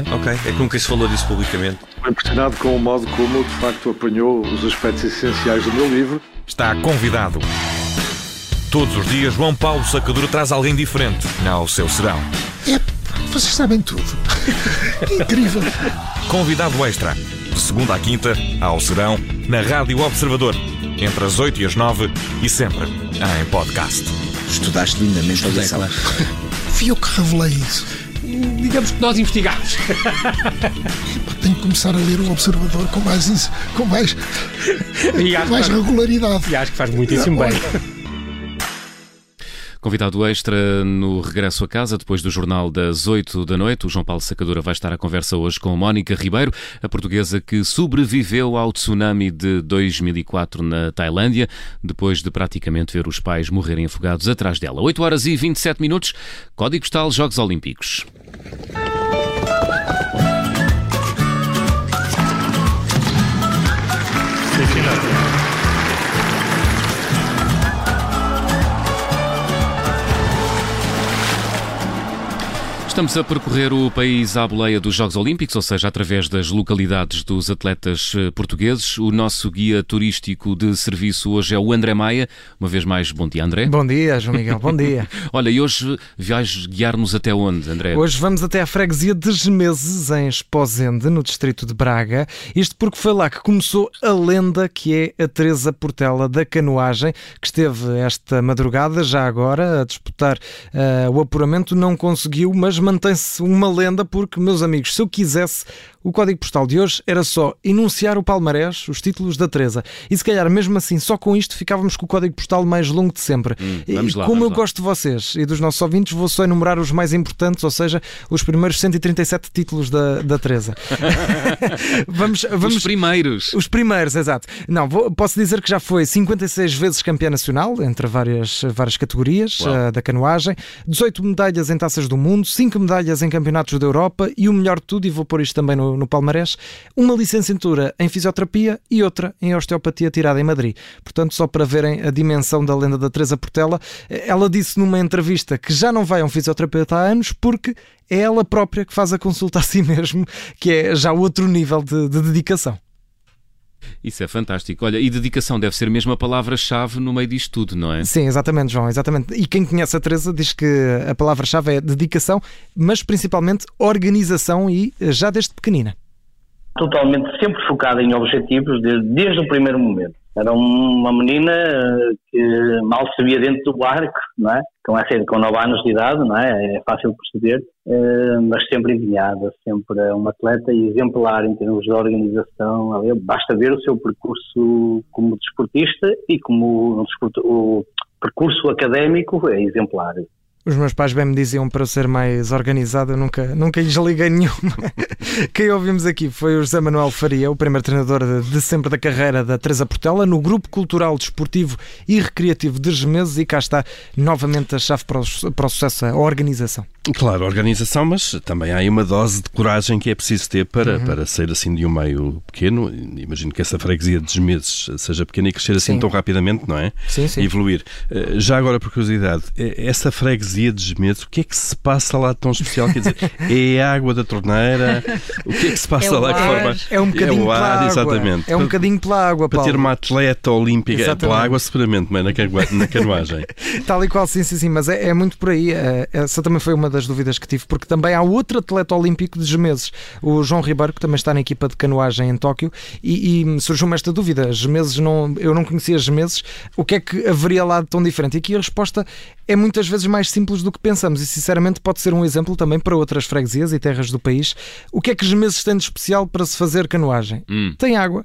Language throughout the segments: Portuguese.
Ok, é que nunca se falou disso publicamente. Estou impressionado com o modo como, de facto, apanhou os aspectos essenciais do meu livro. Está convidado. Todos os dias, João Paulo Sacadura traz alguém diferente ao seu serão. É, vocês sabem tudo. Incrível. Convidado extra, de segunda à quinta, ao serão, na Rádio Observador, entre as 8 e as 9 e sempre em podcast. Estudaste lindamente a lição. Fui eu que revelei isso. Digamos que nós investigámos. Tenho que começar a ler o Observador com mais, com mais, com mais regularidade. e acho que faz muitíssimo bem. Convidado extra no regresso a casa, depois do jornal das 8 da noite, o João Paulo Sacadura vai estar à conversa hoje com Mónica Ribeiro, a portuguesa que sobreviveu ao tsunami de 2004 na Tailândia, depois de praticamente ver os pais morrerem afogados atrás dela. 8 horas e 27 minutos, Código Postal Jogos Olímpicos. Estamos a percorrer o país à boleia dos Jogos Olímpicos, ou seja, através das localidades dos atletas eh, portugueses. O nosso guia turístico de serviço hoje é o André Maia. Uma vez mais, bom dia, André. Bom dia, João Miguel, bom dia. Olha, e hoje vais guiar-nos até onde, André? Hoje vamos até à freguesia de Gemeses, em Esposende, no distrito de Braga. Isto porque foi lá que começou a lenda que é a Teresa Portela da canoagem, que esteve esta madrugada, já agora, a disputar eh, o apuramento. Não conseguiu, mas mantém-se uma lenda porque, meus amigos, se eu quisesse, o código postal de hoje era só enunciar o palmarés, os títulos da Teresa. E se calhar, mesmo assim, só com isto ficávamos com o código postal mais longo de sempre. Hum, E vamos lá, como vamos eu lá. gosto de vocês e dos nossos ouvintes, vou só enumerar os mais importantes, ou seja, os primeiros 137 títulos da, da Teresa. vamos, vamos, Os primeiros. os primeiros, exato. Não, vou- posso dizer que já foi 56 vezes campeã nacional, entre várias, várias categorias eh, da canoagem, 18 medalhas em taças do mundo, 5 medalhas em campeonatos da Europa e o melhor de tudo, e vou pôr isto também no, no palmarés, uma licenciatura em fisioterapia e outra em osteopatia tirada em Madrid. Portanto, só para verem a dimensão da lenda da Teresa Portela, eh, ela disse numa entrevista que já não vai a um fisioterapeuta há anos porque é ela própria que faz a consulta a si mesmo, que é já outro nível de- de dedicação. Isso é fantástico. Olha, e dedicação deve ser mesmo a palavra-chave no meio disto tudo, não é? Sim, exatamente, João, exatamente. E quem conhece a Teresa diz que a palavra-chave é dedicação, mas principalmente organização e eh, já desde pequenina. totalmente sempre focada em objetivos desde, desde o primeiro momento. Era uma menina que mal sabia dentro do barco, não é? Com, essa, com 9 anos de idade, não é? É fácil perceber, eh, mas sempre empenhada, sempre uma atleta exemplar em termos de organização. Basta ver o seu percurso como desportista e como o percurso académico é exemplar. Os meus pais bem me diziam para eu ser mais organizado, eu nunca, nunca lhes liguei nenhuma. Quem ouvimos aqui foi o José Manuel Faria, o primeiro treinador de, de sempre da carreira da Teresa Portela, no Grupo Cultural, Desportivo e Recreativo de Gemeses, e cá está novamente a chave para o, para o sucesso, a organização. Claro, organização, mas também há aí uma dose de coragem que é preciso ter para, para sair assim de um meio pequeno. Imagino que essa freguesia de meses seja pequena e crescer assim Sim. tão rapidamente, não é? Sim, sim. E evoluir. Eh, Já agora, por curiosidade, eh, essa freguesia de o que é que se passa lá de tão especial? Quer dizer, é a água da torneira? O que é que se passa É o lá que forma? É um bocadinho o pela ar, água. exatamente. É um Para- bocadinho pela água, Para Paulo. ter uma atleta olímpica, Exatamente. pela água seguramente, mas na, canoa- na canoagem. Tal e qual, sim, sim, sim, mas é, é muito por aí. Eh, Essa também foi uma das dúvidas que tive, porque também há outro atleta olímpico de Gemeses, o João Ribeiro, que também está na equipa de canoagem em Tóquio, e, e surgiu-me esta dúvida: Gemeses, não, eu não conhecia Gemeses, o que é que haveria lá de tão diferente? E aqui a resposta é muitas vezes mais simples do que pensamos, e sinceramente pode ser um exemplo também para outras freguesias e terras do país. O que é que Gemeses tem de especial para se fazer canoagem? Hum. Tem água.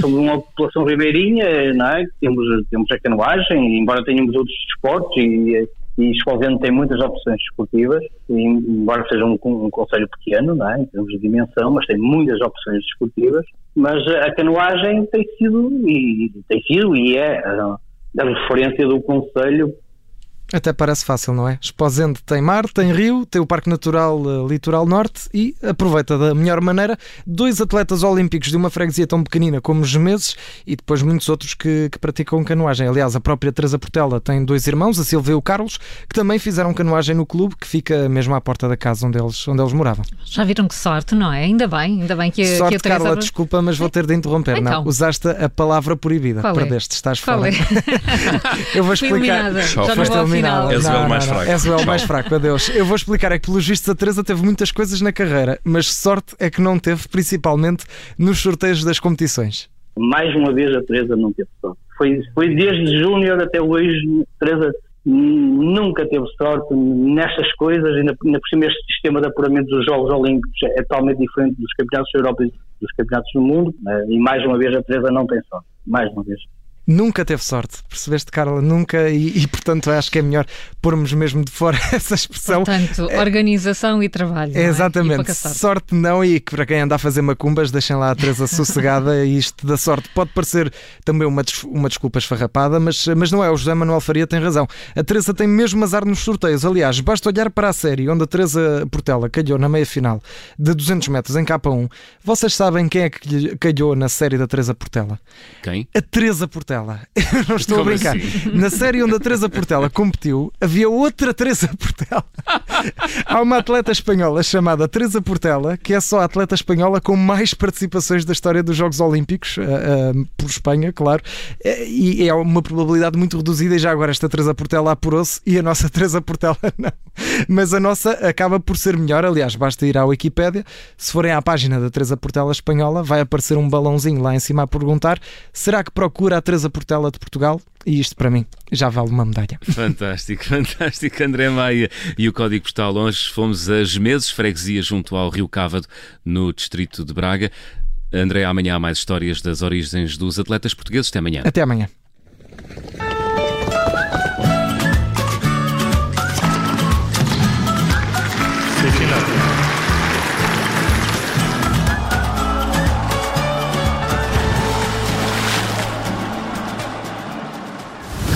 somos uma população ribeirinha, não é? Temos, temos a canoagem, embora tenhamos outros desportos e, e Esposende tem muitas opções desportivas, e, embora seja um, um conselho pequeno, não é? Em termos de dimensão, mas tem muitas opções desportivas, mas a canoagem tem sido e tem sido e é a, a referência do conselho Até parece fácil, não é? Esposende tem mar, tem rio, tem o Parque Natural uh, Litoral Norte e aproveita da melhor maneira dois atletas olímpicos de uma freguesia tão pequenina como os Gemeses e depois muitos outros que, que praticam canoagem. Aliás, a própria Teresa Portela tem dois irmãos, a Silvia e o Carlos, que também fizeram canoagem no clube, que fica mesmo à porta da casa onde eles, onde eles moravam. Já viram que sorte, não é? Ainda bem, ainda bem que a, sorte, que a Teresa... Carla, desculpa, mas vou ter de interromper. Então. Não, usaste a palavra proibida. Qual é? Perdeste, estás Qual fora. é? Eu vou explicar. eliminada. Já não vou. Final. És o mais fraco. És o elo mais fraco, adeus. Eu vou explicar, é que pelos vistos a Teresa teve muitas coisas na carreira, mas sorte é que não teve, principalmente nos sorteios das competições. Mais uma vez a Teresa não teve sorte. Foi, foi desde Júnior até hoje, a Teresa nunca teve sorte nestas coisas, ainda, ainda por cima este sistema de apuramento dos Jogos Olímpicos é totalmente diferente dos campeonatos da Europa e dos campeonatos do mundo, né? e mais uma vez a Teresa não tem sorte, mais uma vez. Nunca teve sorte, percebeste, Carla? Nunca, e, e, portanto acho que é melhor pormos mesmo de fora essa expressão. Portanto, organização e trabalho. não é? É, E exatamente, pouca sorte. sorte. não, e que para quem anda a fazer macumbas, deixem lá a Teresa sossegada. e isto da sorte pode parecer também uma, des- uma desculpa esfarrapada, mas, mas não é. O José Manuel Faria tem razão. A Teresa tem mesmo azar nos sorteios. Aliás, basta olhar para a série onde a Teresa Portela calhou na meia final de 200 metros em K1. Vocês sabem quem é que lhe calhou na série da Teresa Portela? Quem? A Teresa Portela. Eu não estou Como a brincar. assim? Na série onde a Teresa Portela competiu, havia outra Teresa Portela. Há uma atleta espanhola chamada Teresa Portela, que é só a atleta espanhola com mais participações da história dos Jogos Olímpicos, ah, ah, por Espanha, claro. Eh, E é uma probabilidade muito reduzida. E já agora esta Teresa Portela apurou-se e a nossa Teresa Portela não. Mas a nossa acaba por ser melhor. Aliás, basta ir à Wikipédia. Se forem à página da Teresa Portela espanhola, vai aparecer um balãozinho lá em cima a perguntar: será que procura a Teresa Portela de Portugal? E isto para mim já vale uma medalha. Fantástico, fantástico, André Maia. E o código postal longe, fomos a Gemeses, freguesia junto ao Rio Cávado, no distrito de Braga. André, amanhã há mais histórias das origens dos atletas portugueses. Até amanhã. Até amanhã.